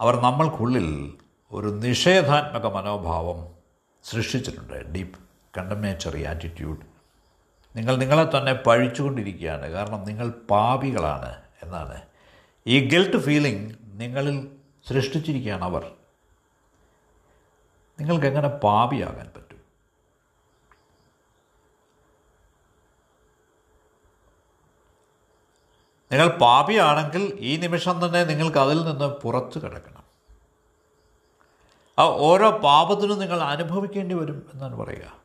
അവർ നമ്മൾക്കുള്ളിൽ ഒരു നിഷേധാത്മക മനോഭാവം സൃഷ്ടിച്ചിട്ടുണ്ട്. ഡീപ്പ് കണ്ടമേറ്ററി ആറ്റിറ്റ്യൂഡ് നിങ്ങൾ നിങ്ങളെ തന്നെ പഴിച്ചുകൊണ്ടിരിക്കുകയാണ്. കാരണം നിങ്ങൾ പാപികളാണ് എന്നാണ്. ഈ ഗിൽട്ട് ഫീലിംഗ് നിങ്ങളിൽ സൃഷ്ടിച്ചിരിക്കുകയാണ് അവർ. നിങ്ങൾക്ക് എങ്ങനെ പാപിയാകാൻ പറ്റും? നിങ്ങൾ പാപിയാണെങ്കിൽ ഈ നിമിഷം തന്നെ നിങ്ങൾക്ക് അതിൽ നിന്ന് പുറത്തു കിടക്കണം. ആ ഓരോ പാപത്തിനും നിങ്ങൾ അനുഭവിക്കേണ്ടി വരും എന്നാണ് പറയുക.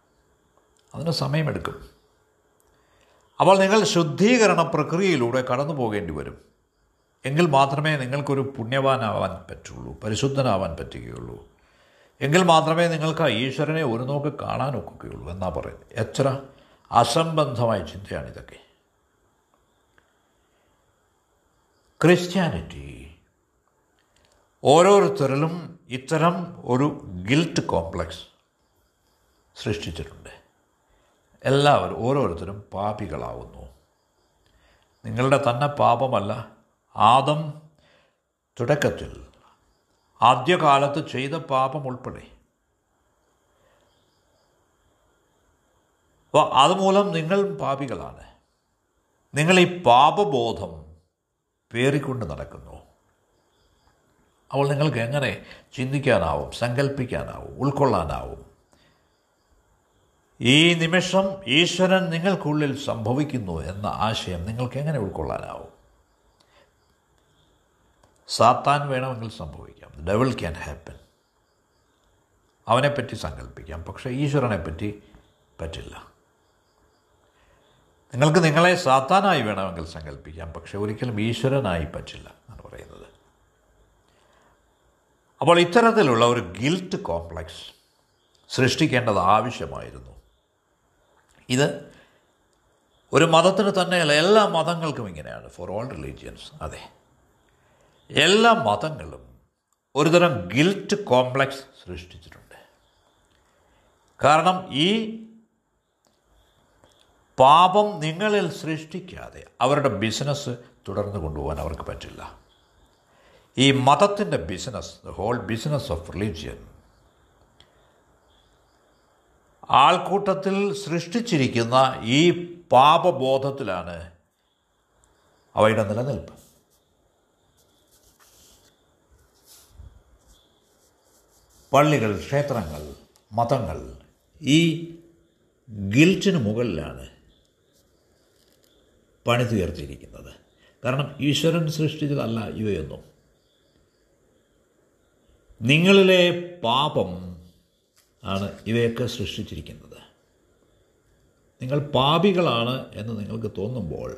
അതിന് സമയമെടുക്കും. അപ്പോൾ നിങ്ങൾ ശുദ്ധീകരണ പ്രക്രിയയിലൂടെ കടന്നു പോകേണ്ടി വരും. എങ്കിൽ മാത്രമേ നിങ്ങൾക്കൊരു പുണ്യവാനാവാൻ പറ്റുള്ളൂ പരിശുദ്ധനാവാൻ പറ്റുകയുള്ളൂ. എങ്കിൽ മാത്രമേ നിങ്ങൾക്ക് ഈശ്വരനെ ഒരു നോക്ക് കാണാൻ ഒക്കുകയുള്ളൂ എന്നാ പറയുന്നത്. എത്ര അസംബന്ധമായ ചിന്തയാണിതൊക്കെ ക്രിസ്ത്യാനിറ്റി ഓരോരുത്തരിലും ഇത്തരം ഒരു ഗിൽട്ട് കോംപ്ലക്സ് സൃഷ്ടിച്ചിട്ടുണ്ട്. എല്ലാവരും ഓരോരുത്തരും പാപികളാവുന്നു. നിങ്ങളുടെ തന്നെ പാപമല്ല. ആദം തുടക്കത്തിൽ ആദ്യകാലത്ത് ചെയ്ത പാപം ഉൾപ്പെടെ. അപ്പോൾ അതുമൂലം നിങ്ങൾ പാപികളാണ്. നിങ്ങൾ ഈ പാപബോധം പേറിക്കൊണ്ട് നടക്കുന്നു. അപ്പോൾ നിങ്ങൾക്ക് എങ്ങനെ ചിന്തിക്കാനാവും സങ്കല്പിക്കാനാവും ഉൾക്കൊള്ളാനാവും? ഈ നിമിഷം ഈശ്വരൻ നിങ്ങൾക്കുള്ളിൽ സംഭവിക്കുന്നു എന്ന ആശയം നിങ്ങൾക്ക് എങ്ങനെ ഉൾക്കൊള്ളാനാവും? സാത്താൻ വേണമെങ്കിൽ സംഭവിക്കാം. ഡെവൽ ക്യാൻ ഹാപ്പൻ അവനെപ്പറ്റി സങ്കല്പിക്കാം പക്ഷേ ഈശ്വരനെപ്പറ്റി പറ്റില്ല. നിങ്ങൾക്ക് നിങ്ങളെ സാത്താനായി വേണമെങ്കിൽ സങ്കല്പിക്കാം പക്ഷെ ഒരിക്കലും ഈശ്വരനായി പറ്റില്ല എന്നാണ് പറയുന്നത്. അപ്പോൾ ഇത്തരത്തിലുള്ള ഒരു ഗിൽറ്റ് കോംപ്ലക്സ് സൃഷ്ടിക്കേണ്ടത് ആവശ്യമായിരുന്നു. ഇത് ഒരു മതത്തിന് തന്നെയല്ല എല്ലാ മതങ്ങൾക്കും ഇങ്ങനെയാണ്. ഫോർ ഓൾ റിലീജിയൻസ് അതെ. എല്ലാ മതങ്ങളും ഒരുതരം ഗിൽറ്റ് കോംപ്ലക്സ് സൃഷ്ടിച്ചിട്ടുണ്ട്. കാരണം ഈ പാപം നിങ്ങളിൽ സൃഷ്ടിക്കാതെ അവരുടെ ബിസിനസ് തുടർന്ന് കൊണ്ടുപോകാൻ അവർക്ക് പറ്റില്ല. ഈ മതത്തിന്റെ business the whole business of religion ആൾക്കൂട്ടത്തിൽ സൃഷ്ടിച്ചിരിക്കുന്ന ഈ പാപബോധത്തിലാണ് അവയുടെ നിലനിൽപ്പ്. പള്ളികൾ ക്ഷേത്രങ്ങൾ മതങ്ങൾ ഈ ഗിൽറ്റിന് മുകളിലാണ് പണിതുയർത്തിയിരിക്കുന്നത്. കാരണം ഈശ്വരൻ സൃഷ്ടിച്ചതല്ല ഇവയൊന്നും നിങ്ങളിലെ പാപം ആണ് ഇവയൊക്കെ സൃഷ്ടിച്ചിരിക്കുന്നത്. നിങ്ങൾ പാപികളാണ് എന്ന് നിങ്ങൾക്ക് തോന്നുമ്പോൾ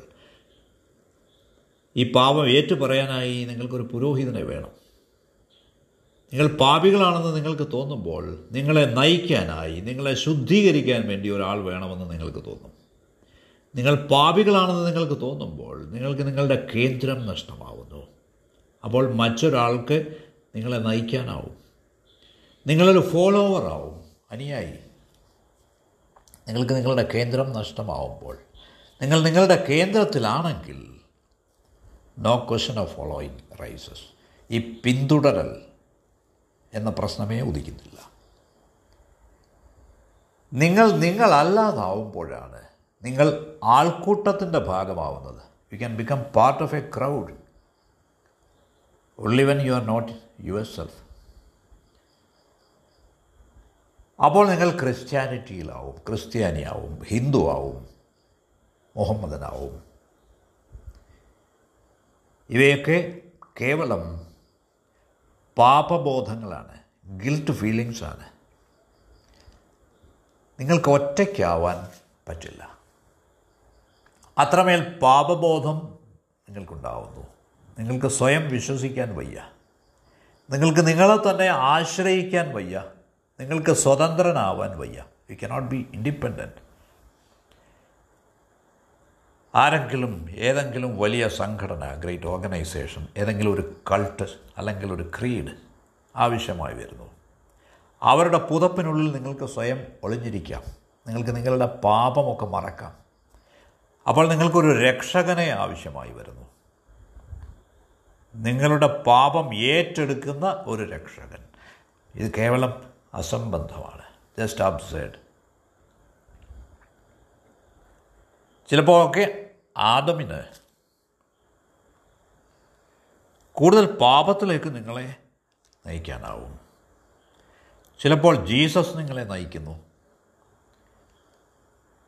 ഈ പാപം ഏറ്റുപറയാനായി നിങ്ങൾക്കൊരു പുരോഹിതനെ വേണം. നിങ്ങൾ പാപികളാണെന്ന് നിങ്ങൾക്ക് തോന്നുമ്പോൾ നിങ്ങളെ നയിക്കാനായി നിങ്ങളെ ശുദ്ധീകരിക്കാൻ വേണ്ടി ഒരാൾ വേണമെന്ന് നിങ്ങൾക്ക് തോന്നും. നിങ്ങൾ പാപികളാണെന്ന് നിങ്ങൾക്ക് തോന്നുമ്പോൾ നിങ്ങൾക്ക് നിങ്ങളുടെ കേന്ദ്രം നഷ്ടമാവുന്നു. അപ്പോൾ മറ്റൊരാൾക്ക് നിങ്ങളെ നയിക്കാനാവും. നിങ്ങളൊരു ഫോളോവർ ആവും. അനുയായി. നിങ്ങൾക്ക് നിങ്ങളുടെ കേന്ദ്രം നഷ്ടമാവുമ്പോൾ. നിങ്ങൾ നിങ്ങളുടെ കേന്ദ്രത്തിലാണെങ്കിൽ no question of following rises ഈ പിന്തുടരൽ എന്ന പ്രശ്നമേ ഉദിക്കുന്നില്ല. നിങ്ങൾ നിങ്ങളല്ലാതാവുമ്പോഴാണ് നിങ്ങൾ ആൾക്കൂട്ടത്തിന്റെ ഭാഗമാവുന്നത്. You can become part of a crowd ഉള്ളിവൻ when you are not yourself അപ്പോൾ നിങ്ങൾ ക്രിസ്ത്യാനിറ്റിയിലാവും ക്രിസ്ത്യാനിയാവും ഹിന്ദുവാവും മുഹമ്മദനാവും. ഇവയൊക്കെ കേവലം പാപബോധങ്ങളാണ് ഗിൽറ്റ് ഫീലിങ്സാണ് നിങ്ങൾക്ക് ഒറ്റയ്ക്കാവാൻ പറ്റില്ല. അത്രമേൽ പാപബോധം നിങ്ങൾക്കുണ്ടാവുന്നു. നിങ്ങൾക്ക് സ്വയം വിശ്വസിക്കാൻ വയ്യ. നിങ്ങൾക്ക് നിങ്ങളെ തന്നെ ആശ്രയിക്കാൻ വയ്യ. നിങ്ങൾക്ക് സ്വതന്ത്രനാവാൻ വയ്യ. യു കനോട്ട് ബി ഇൻഡിപെൻഡന്റ് ആരെങ്കിലും ഏതെങ്കിലും വലിയ സംഘടന ഗ്രേറ്റ് ഓർഗനൈസേഷൻ ഏതെങ്കിലും ഒരു കൾട്ട് അല്ലെങ്കിൽ ഒരു ക്രീഡ് ആവശ്യമായി വരുന്നു. അവരുടെ പുതപ്പിനുള്ളിൽ നിങ്ങൾക്ക് സ്വയം ഒളിഞ്ഞിരിക്കാം. നിങ്ങൾക്ക് നിങ്ങളുടെ പാപമൊക്കെ മറക്കാം. അപ്പോൾ നിങ്ങൾക്കൊരു രക്ഷകനെ ആവശ്യമായി വരുന്നു. നിങ്ങളുടെ പാപം ഏറ്റെടുക്കുന്ന ഒരു രക്ഷകൻ. ഇത് കേവലം അസംബന്ധമാണ്. ജസ്റ്റ് അബ്സേഡ് ചിലപ്പോൾ ഒക്കെ ആദമിന് കൂടുതൽ പാപത്തിലേക്ക് നിങ്ങളെ നയിക്കാനാവും. ചിലപ്പോൾ ജീസസ് നിങ്ങളെ നയിക്കുന്നു.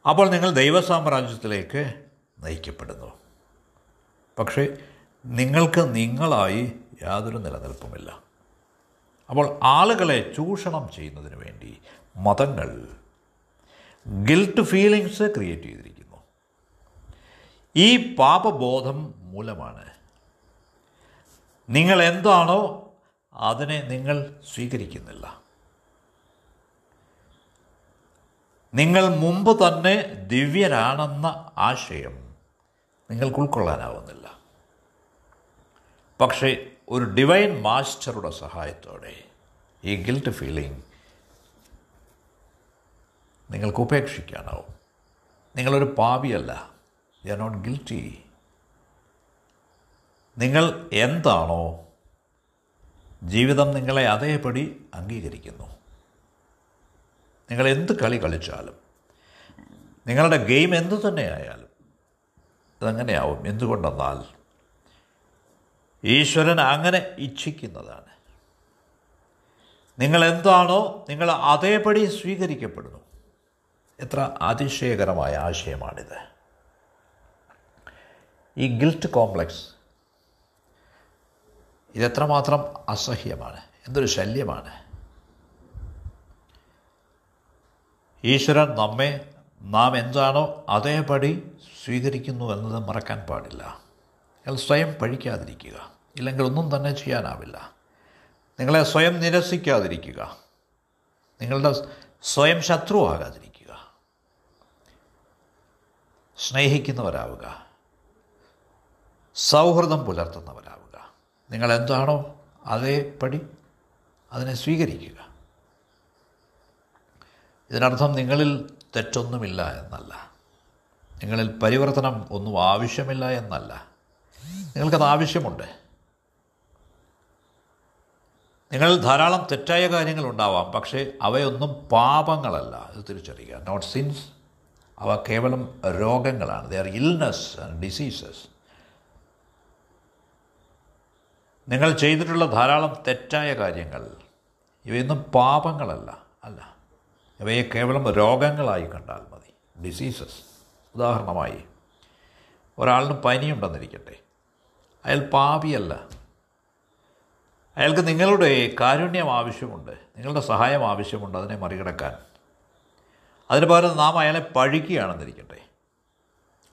അപ്പോൾ നിങ്ങൾ ദൈവസാമ്രാജ്യത്തിലേക്ക് നയിക്കപ്പെടുന്നു. പക്ഷേ നിങ്ങൾക്ക് നിങ്ങളായി യാതൊരു നിലനിൽപ്പുമില്ല. അപ്പോൾ ആളുകളെ ചൂഷണം ചെയ്യുന്നതിന് വേണ്ടി മതങ്ങൾ ഗിൽട്ട് ഫീലിങ്സ് ക്രിയേറ്റ് ചെയ്തിരിക്കുന്നു. ഈ പാപബോധം മൂലമാണ് നിങ്ങൾ എന്താണോ അതിനെ നിങ്ങൾ സ്വീകരിക്കുന്നില്ല. നിങ്ങൾ മുമ്പ് തന്നെ ദിവ്യരാണെന്ന ആശയം നിങ്ങൾക്ക് ഉൾക്കൊള്ളാനാവുന്നില്ല. പക്ഷേ ഒരു ഡിവൈൻ മാസ്റ്ററുടെ സഹായത്തോടെ ഈ ഗിൽറ്റ് ഫീലിംഗ് നിങ്ങൾക്ക് ഉപേക്ഷിക്കാനാവും. നിങ്ങളൊരു പാപിയല്ല. യു ആർ നോട്ട് ഗിൽറ്റി നിങ്ങൾ എന്താണോ ജീവിതം നിങ്ങളെ അതേപടി അംഗീകരിക്കുന്നു. നിങ്ങൾ എന്ത് കളി കളിച്ചാലും നിങ്ങളുടെ ഗെയിം എന്തു തന്നെയായാലും അതങ്ങനെയാവും. എന്തുകൊണ്ടെന്നാൽ ഈശ്വരൻ അങ്ങനെ ഇച്ഛിക്കുന്നതാണ്. നിങ്ങൾ എന്താണോ നിങ്ങൾ അതേപടി സ്വീകരിക്കപ്പെടുന്നു. എത്ര അതിശയകരമായ ആശയമാണിത്. ഈ ഗിൽറ്റ് കോംപ്ലക്സ് ഇതെത്രമാത്രം അസഹ്യമാണ് എന്തൊരു ശല്യമാണ്. ഈശ്വരൻ നമ്മെ നാം എന്താണോ അതേപടി സ്വീകരിക്കുന്നു എന്നത് മറക്കാൻ പാടില്ല. നിങ്ങൾ സ്വയം പഴിക്കാതിരിക്കുക. ഇല്ലെങ്കിൽ ഒന്നും തന്നെ ചെയ്യാനാവില്ല. നിങ്ങളെ സ്വയം നിരസിക്കാതിരിക്കുക. നിങ്ങളുടെ സ്വയം ശത്രുവാകാതിരിക്കുക. സ്നേഹിക്കുന്നവരാവുക. സൗഹൃദം പുലർത്തുന്നവരാവുക. നിങ്ങളെന്താണോ അതേപടി അതിനെ സ്വീകരിക്കുക. ഇതിനർത്ഥം നിങ്ങളിൽ തെറ്റൊന്നുമില്ല എന്നല്ല. നിങ്ങളിൽ പരിവർത്തനം ഒന്നും ആവശ്യമില്ല എന്നല്ല. നിങ്ങൾക്കത് ആവശ്യമുണ്ട്. നിങ്ങൾ ധാരാളം തെറ്റായ കാര്യങ്ങളുണ്ടാവാം പക്ഷേ അവയൊന്നും പാപങ്ങളല്ല. ഇത് തിരിച്ചറിയുക. നോട്ട് സിൻസ് അവ കേവലം രോഗങ്ങളാണ്. They are illness and diseases നിങ്ങൾ ചെയ്തിട്ടുള്ള ധാരാളം തെറ്റായ കാര്യങ്ങൾ ഇവയൊന്നും പാപങ്ങളല്ല. അല്ല. ഇവയെ കേവലം രോഗങ്ങളായി കണ്ടാൽ മതി. ഡിസീസസ് ഉദാഹരണമായി ഒരാളിന് പനിയുണ്ടെന്നിരിക്കട്ടെ. അയാൾ പാപിയല്ല. അയാൾക്ക് നിങ്ങളുടെ കാരുണ്യം ആവശ്യമുണ്ട്. നിങ്ങളുടെ സഹായം ആവശ്യമുണ്ട് അതിനെ മറികടക്കാൻ. അതിന് പകരം നാം അയാളെ പഴിക്കുകയാണെന്നിരിക്കട്ടെ.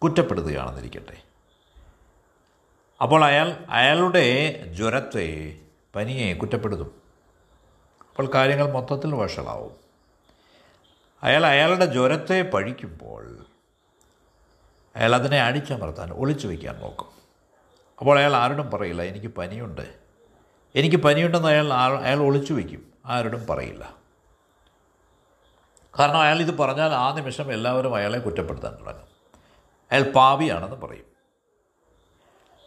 കുറ്റപ്പെടുത്തുകയാണെന്നിരിക്കട്ടെ. അപ്പോൾ അയാൾ അയാളുടെ ജ്വരത്തെ പനിയെ കുറ്റപ്പെടുത്തും. അപ്പോൾ കാര്യങ്ങൾ മൊത്തത്തിൽ വഷളാവും. അയാൾ അയാളുടെ ജ്വരത്തെ പഴിക്കുമ്പോൾ അയാൾ അതിനെ അടിച്ചമർത്താൻ ഒളിച്ചു വയ്ക്കാൻ നോക്കും. അപ്പോൾ അയാൾ ആരോടും പറയില്ല എനിക്ക് പനിയുണ്ട്. എനിക്ക് പനിയുണ്ടെന്ന് അയാൾ അയാൾ ഒളിച്ചു വയ്ക്കും. ആരോടും പറയില്ല. കാരണം അയാൾ ഇത് പറഞ്ഞാൽ ആ നിമിഷം എല്ലാവരും അയാളെ കുറ്റപ്പെടുത്താൻ തുടങ്ങും. അയാൾ പാവിയാണെന്ന് പറയും.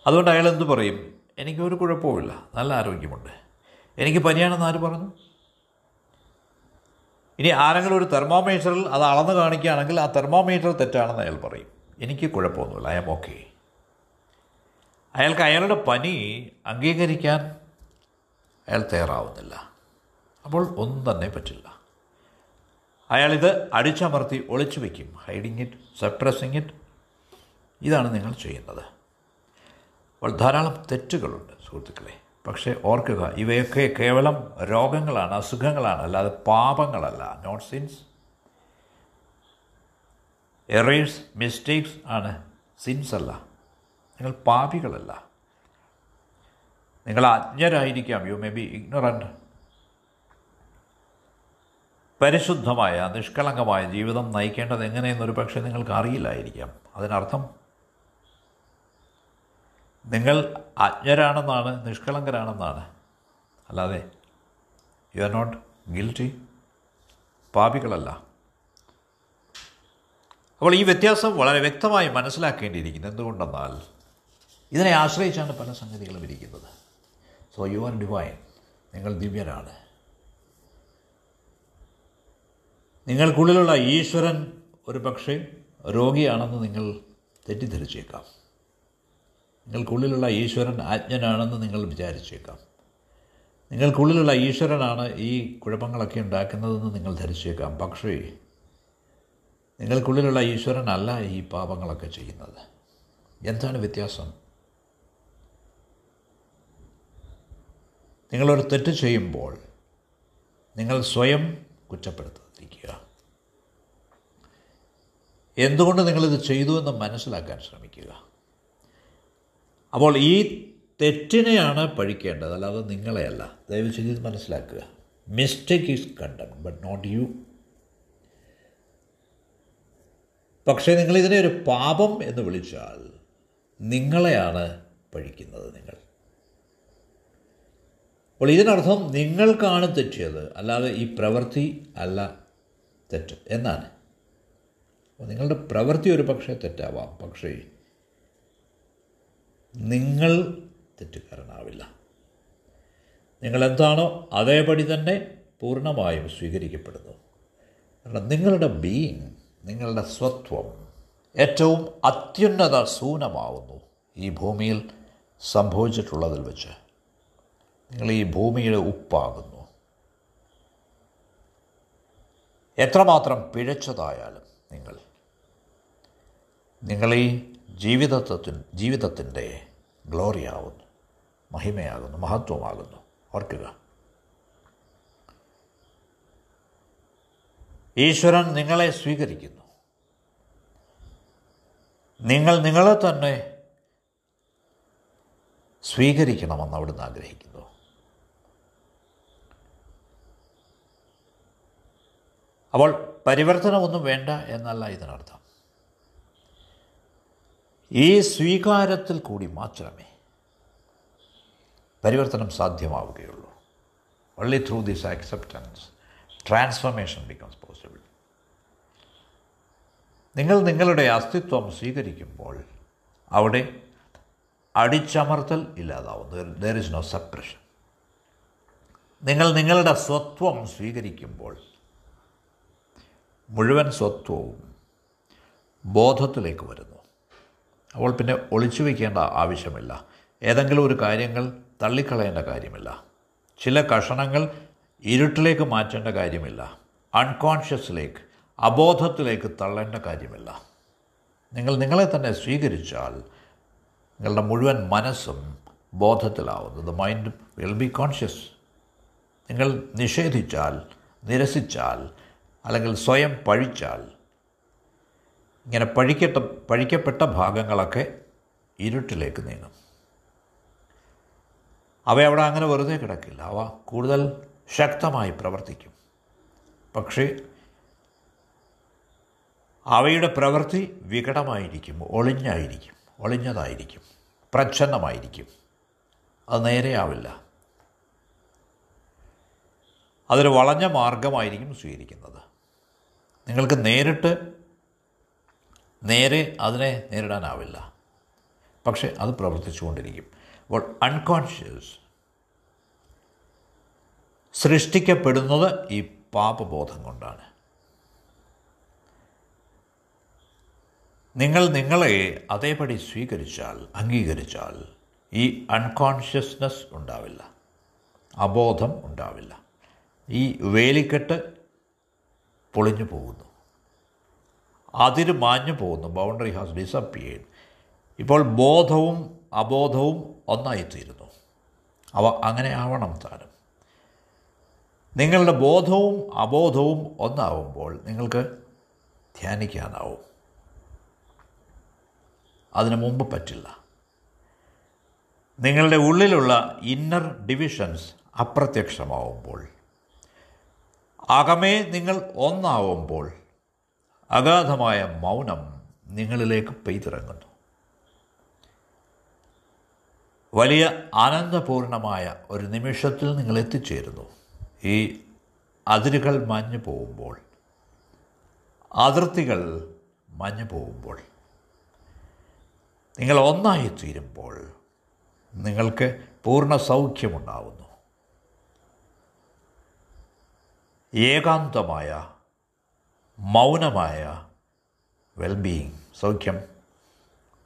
അതുകൊണ്ട് അയാൾ എന്ത് പറയും? എനിക്കൊരു കുഴപ്പവുമില്ല നല്ല ആരോഗ്യമുണ്ട്. എനിക്ക് പനിയാണെന്ന് ആര് പറഞ്ഞു? ഇനി ആരെങ്കിലും ഒരു തെർമോമീറ്ററിൽ അത് അളന്ന് കാണിക്കുകയാണെങ്കിൽ ആ തെർമോമീറ്റർ തെറ്റാണെന്ന് അയാൾ പറയും. എനിക്ക് കുഴപ്പമൊന്നുമില്ല. I'm okay. അയാൾക്ക് അയാളുടെ പനി അംഗീകരിക്കാൻ അയാൾ തയ്യാറാവുന്നില്ല. അപ്പോൾ ഒന്നും തന്നെ പറ്റില്ല. അയാളിത് അടിച്ചമർത്തി ഒളിച്ചു വയ്ക്കും ഹൈഡിങ് ഇറ്റ് സപ്രസിങ് ഇറ്റ്. ഇതാണ് നിങ്ങൾ ചെയ്യുന്നത്. അപ്പോൾ ധാരാളം തെറ്റുകളുണ്ട് സുഹൃത്തുക്കളെ. പക്ഷേ ഓർക്കുക ഇവയൊക്കെ കേവലം രോഗങ്ങളാണ് അസുഖങ്ങളാണ് അല്ലാതെ പാപങ്ങളല്ല. നോട്ട് സിൻസ് എറേഴ്സ് മിസ്റ്റേക്സ് ആണ് സിൻസ് അല്ല. നിങ്ങൾ പാപികളല്ല. നിങ്ങൾ അജ്ഞരായിരിക്കാം. യു മേ ബി ഇഗ്നറന്റ് പരിശുദ്ധമായ നിഷ്കളങ്കമായ ജീവിതം നയിക്കേണ്ടത് എങ്ങനെയെന്നൊരു പക്ഷേ നിങ്ങൾക്ക് അറിയില്ലായിരിക്കാം അതിനർത്ഥം നിങ്ങൾ അജ്ഞരാണെന്നാണ് നിഷ്കളങ്കരാണെന്നാണ്. അല്ലാതെ യു ആർ നോട്ട് ഗിൽറ്റി പാപികളല്ല. അപ്പോൾ ഈ വ്യത്യാസം വളരെ വ്യക്തമായി മനസ്സിലാക്കേണ്ടിയിരിക്കുന്നു. എന്തുകൊണ്ടെന്നാൽ ഇതിനെ ആശ്രയിച്ചാണ് പല സംഗതികളും ഇരിക്കുന്നത്. സോ യു ആർ ഡിവൈൻ നിങ്ങൾ ദിവ്യരാണ്. നിങ്ങൾക്കുള്ളിലുള്ള ഈശ്വരൻ ഒരു പക്ഷേ രോഗിയാണെന്ന് നിങ്ങൾ തെറ്റിദ്ധരിച്ചേക്കാം. നിങ്ങൾക്കുള്ളിലുള്ള ഈശ്വരൻ ആജ്ഞനാണെന്ന് നിങ്ങൾ വിചാരിച്ചേക്കാം. നിങ്ങൾക്കുള്ളിലുള്ള ഈശ്വരനാണ് ഈ കുഴപ്പങ്ങളൊക്കെ ഉണ്ടാക്കുന്നതെന്ന് നിങ്ങൾ ധരിച്ചേക്കാം. പക്ഷേ നിങ്ങൾക്കുള്ളിലുള്ള ഈശ്വരനല്ല ഈ പാപങ്ങളൊക്കെ ചെയ്യുന്നത്. എന്താണ് വ്യത്യാസം? നിങ്ങളൊരു തെറ്റ് ചെയ്യുമ്പോൾ നിങ്ങൾ സ്വയം കുറ്റപ്പെടുത്താതിരിക്കുക എന്തുകൊണ്ട് നിങ്ങളിത് ചെയ്തു എന്ന് മനസ്സിലാക്കാൻ ശ്രമിക്കുക? അപ്പോൾ ഈ തെറ്റിനെയാണ് പഴിക്കേണ്ടത്. അല്ലാതെ നിങ്ങളെയല്ല. ദയവ് ചെയ്ത് ഇത് മനസ്സിലാക്കുക. Mistake is condemn but not you പക്ഷേ നിങ്ങളിതിനെ ഒരു പാപം എന്ന് വിളിച്ചാൽ നിങ്ങളെയാണ് പഴിക്കുന്നത് നിങ്ങൾ. അപ്പോൾ ഇതിനർത്ഥം നിങ്ങൾക്കാണ് തെറ്റിയത്. അല്ലാതെ ഈ പ്രവൃത്തി അല്ല തെറ്റ്. എന്നാണ്? നിങ്ങളുടെ പ്രവൃത്തി ഒരു പക്ഷേ തെറ്റാവാം. പക്ഷേ നിങ്ങൾ തെറ്റുകാരനാവില്ല. നിങ്ങൾ എന്താണോ അതേപടി തന്നെ പൂർണമായും സ്വീകരിക്കപ്പെടുന്നു. കാരണം നിങ്ങളുടെ ബീയിങ് നിങ്ങളുടെ സ്വത്വം ഏറ്റവും അത്യുന്നത സൂനമാവുന്നു ഈ ഭൂമിയിൽ സംഭവിച്ചിട്ടുള്ളതിൽ വെച്ച്. നിങ്ങൾ ഈ ഭൂമിയുടെ ഉപ്പാകുന്നു. എത്രമാത്രം പിഴച്ചതായാലും നിങ്ങൾ. ഈ ജീവിതത്വത്തിൻ ജീവിതത്തിന്റെ ഗ്ലോറിയാവുന്നു മഹിമയാകുന്നു മഹത്വമാകുന്നു. ഓർക്കുക. ഈശ്വരൻ നിങ്ങളെ സ്വീകരിക്കുന്നു. നിങ്ങൾ നിങ്ങളെ തന്നെ സ്വീകരിക്കണമെന്ന് അവിടുന്ന് ആഗ്രഹിക്കുന്നു. അപ്പോൾ പരിവർത്തനമൊന്നും വേണ്ട എന്നല്ല ഇതിനർത്ഥം. ഈ സ്വീകാരത്തിൽ കൂടി മാത്രമേ പരിവർത്തനം സാധ്യമാവുകയുള്ളൂ. Only through this acceptance transformation becomes possible നിങ്ങൾ നിങ്ങളുടെ അസ്തിത്വം സ്വീകരിക്കുമ്പോൾ അവിടെ അടിച്ചമർത്തൽ ഇല്ലാതാവും. ദർ ഇസ് നോ സപ്രഷൻ നിങ്ങൾ നിങ്ങളുടെ സ്വത്വം സ്വീകരിക്കുമ്പോൾ മുഴുവൻ സ്വത്വവും ബോധത്തിലേക്ക് വരുന്നു. അപ്പോൾ പിന്നെ ഒളിച്ചു വയ്ക്കേണ്ട ആവശ്യമില്ല. ഏതെങ്കിലും ഒരു കാര്യങ്ങൾ തള്ളിക്കളയേണ്ട കാര്യമില്ല. ചില കഷണങ്ങൾ ഇരുട്ടിലേക്ക് മാറ്റേണ്ട കാര്യമില്ല. അൺകോൺഷ്യസിലേക്ക് അബോധത്തിലേക്ക് തള്ളേണ്ട കാര്യമില്ല. നിങ്ങൾ നിങ്ങളെ തന്നെ സ്വീകരിച്ചാൽ നിങ്ങളുടെ മുഴുവൻ മനസ്സും ബോധത്തിലാവുന്നു. The mind will be conscious നിങ്ങൾ നിഷേധിച്ചാൽ നിരസിച്ചാൽ അല്ലെങ്കിൽ സ്വയം പഴിച്ചാൽ ഇങ്ങനെ പഴിക്കട്ട പഴിക്കപ്പെട്ട ഭാഗങ്ങളൊക്കെ ഇരുട്ടിലേക്ക് നീങ്ങും. അവ അവിടെ അങ്ങനെ വെറുതെ കിടക്കില്ല. അവ കൂടുതൽ ശക്തമായി പ്രവർത്തിക്കും. പക്ഷേ അവയുടെ പ്രവൃത്തി വികടമായിരിക്കും ഒളിഞ്ഞായിരിക്കും ഒളിഞ്ഞതായിരിക്കും പ്രച്ഛന്നമായിരിക്കും. അത് നേരെയാവില്ല. അതൊരു വളഞ്ഞ മാർഗമായിരിക്കും സ്വീകരിക്കുന്നത്. നിങ്ങൾക്ക് നേരിട്ട് നേരെ അതിനെ നേരിടാനാവില്ല. പക്ഷേ അത് പ്രവർത്തിച്ചുകൊണ്ടിരിക്കും. അപ്പോൾ അൺകോൺഷ്യസ് സൃഷ്ടിക്കപ്പെടുന്നത് ഈ പാപബോധം കൊണ്ടാണ്. നിങ്ങൾ നിങ്ങളെ അതേപടി സ്വീകരിച്ചാൽ അംഗീകരിച്ചാൽ ഈ അൺകോൺഷ്യസ്നെസ് ഉണ്ടാവില്ല. അബോധം ഉണ്ടാവില്ല. ഈ വേലിക്കെട്ട് പൊളിഞ്ഞു പോകുന്നു. അതിര് മാഞ്ഞു പോകുന്നു. ബൗണ്ടറി ഹാസ് ഡിസപ്പിയേഡ് ഇപ്പോൾ ബോധവും അബോധവും ഒന്നായിത്തീരുന്നു. അവ അങ്ങനെ ആവണം താനും. നിങ്ങളുടെ ബോധവും അബോധവും ഒന്നാവുമ്പോൾ നിങ്ങൾക്ക് ധ്യാനിക്കാനാവും. അതിനു മുമ്പ് പറ്റില്ല. നിങ്ങളുടെ ഉള്ളിലുള്ള ഇന്നർ ഡിവിഷൻസ് അപ്രത്യക്ഷമാവുമ്പോൾ അകമേ നിങ്ങൾ ഒന്നാവുമ്പോൾ അഗാധമായ മൗനം നിങ്ങളിലേക്ക് പെയ്തിറങ്ങുന്നു. വലിയ ആനന്ദപൂർണമായ ഒരു നിമിഷത്തിൽ നിങ്ങൾ എത്തിച്ചേരുന്നു ഈ അതിരുകൾ മഞ്ഞു പോകുമ്പോൾ അതിർത്തികൾ മഞ്ഞു പോകുമ്പോൾ നിങ്ങൾ ഒന്നായി തീരുമ്പോൾ നിങ്ങൾക്ക് പൂർണ സൗഖ്യമുണ്ടാവുന്നു. ഏകാന്തമായ മൗനമായ വെൽബീയിങ് സൗഖ്യം.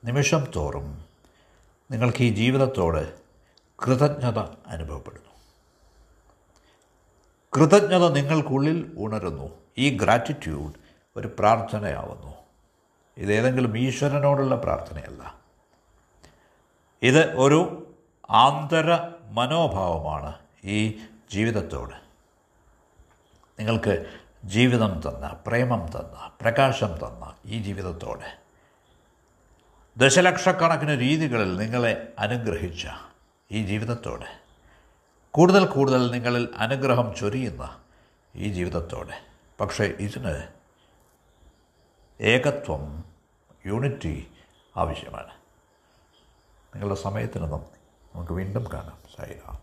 നിമിഷം തോറും നിങ്ങൾക്ക് ഈ ജീവിതത്തോട് കൃതജ്ഞത അനുഭവപ്പെടുന്നു. കൃതജ്ഞത നിങ്ങൾക്കുള്ളിൽ ഉണരുന്നു. ഈ ഗ്രാറ്റിറ്റ്യൂഡ് ഒരു പ്രാർത്ഥനയാവുന്നു. ഇതേതെങ്കിലും ഈശ്വരനോടുള്ള പ്രാർത്ഥനയല്ല. ഇത് ഒരു ആന്തര മനോഭാവമാണ് ഈ ജീവിതത്തോട്. നിങ്ങൾക്ക് ജീവിതം തന്ന പ്രേമം തന്ന പ്രകാശം തന്ന ഈ ജീവിതത്തോടെ. ദശലക്ഷക്കണക്കിന് രീതികളിൽ നിങ്ങളെ അനുഗ്രഹിച്ച ഈ ജീവിതത്തോടെ. കൂടുതൽ കൂടുതൽ നിങ്ങളിൽ അനുഗ്രഹം ചൊരിയുന്ന ഈ ജീവിതത്തോടെ. പക്ഷേ ഇതിന് ഏകത്വം യൂണിറ്റി ആവശ്യമാണ്. നിങ്ങളുടെ സമയത്തിന് നന്ദി. നമുക്ക് വീണ്ടും കാണാം. സൈറാം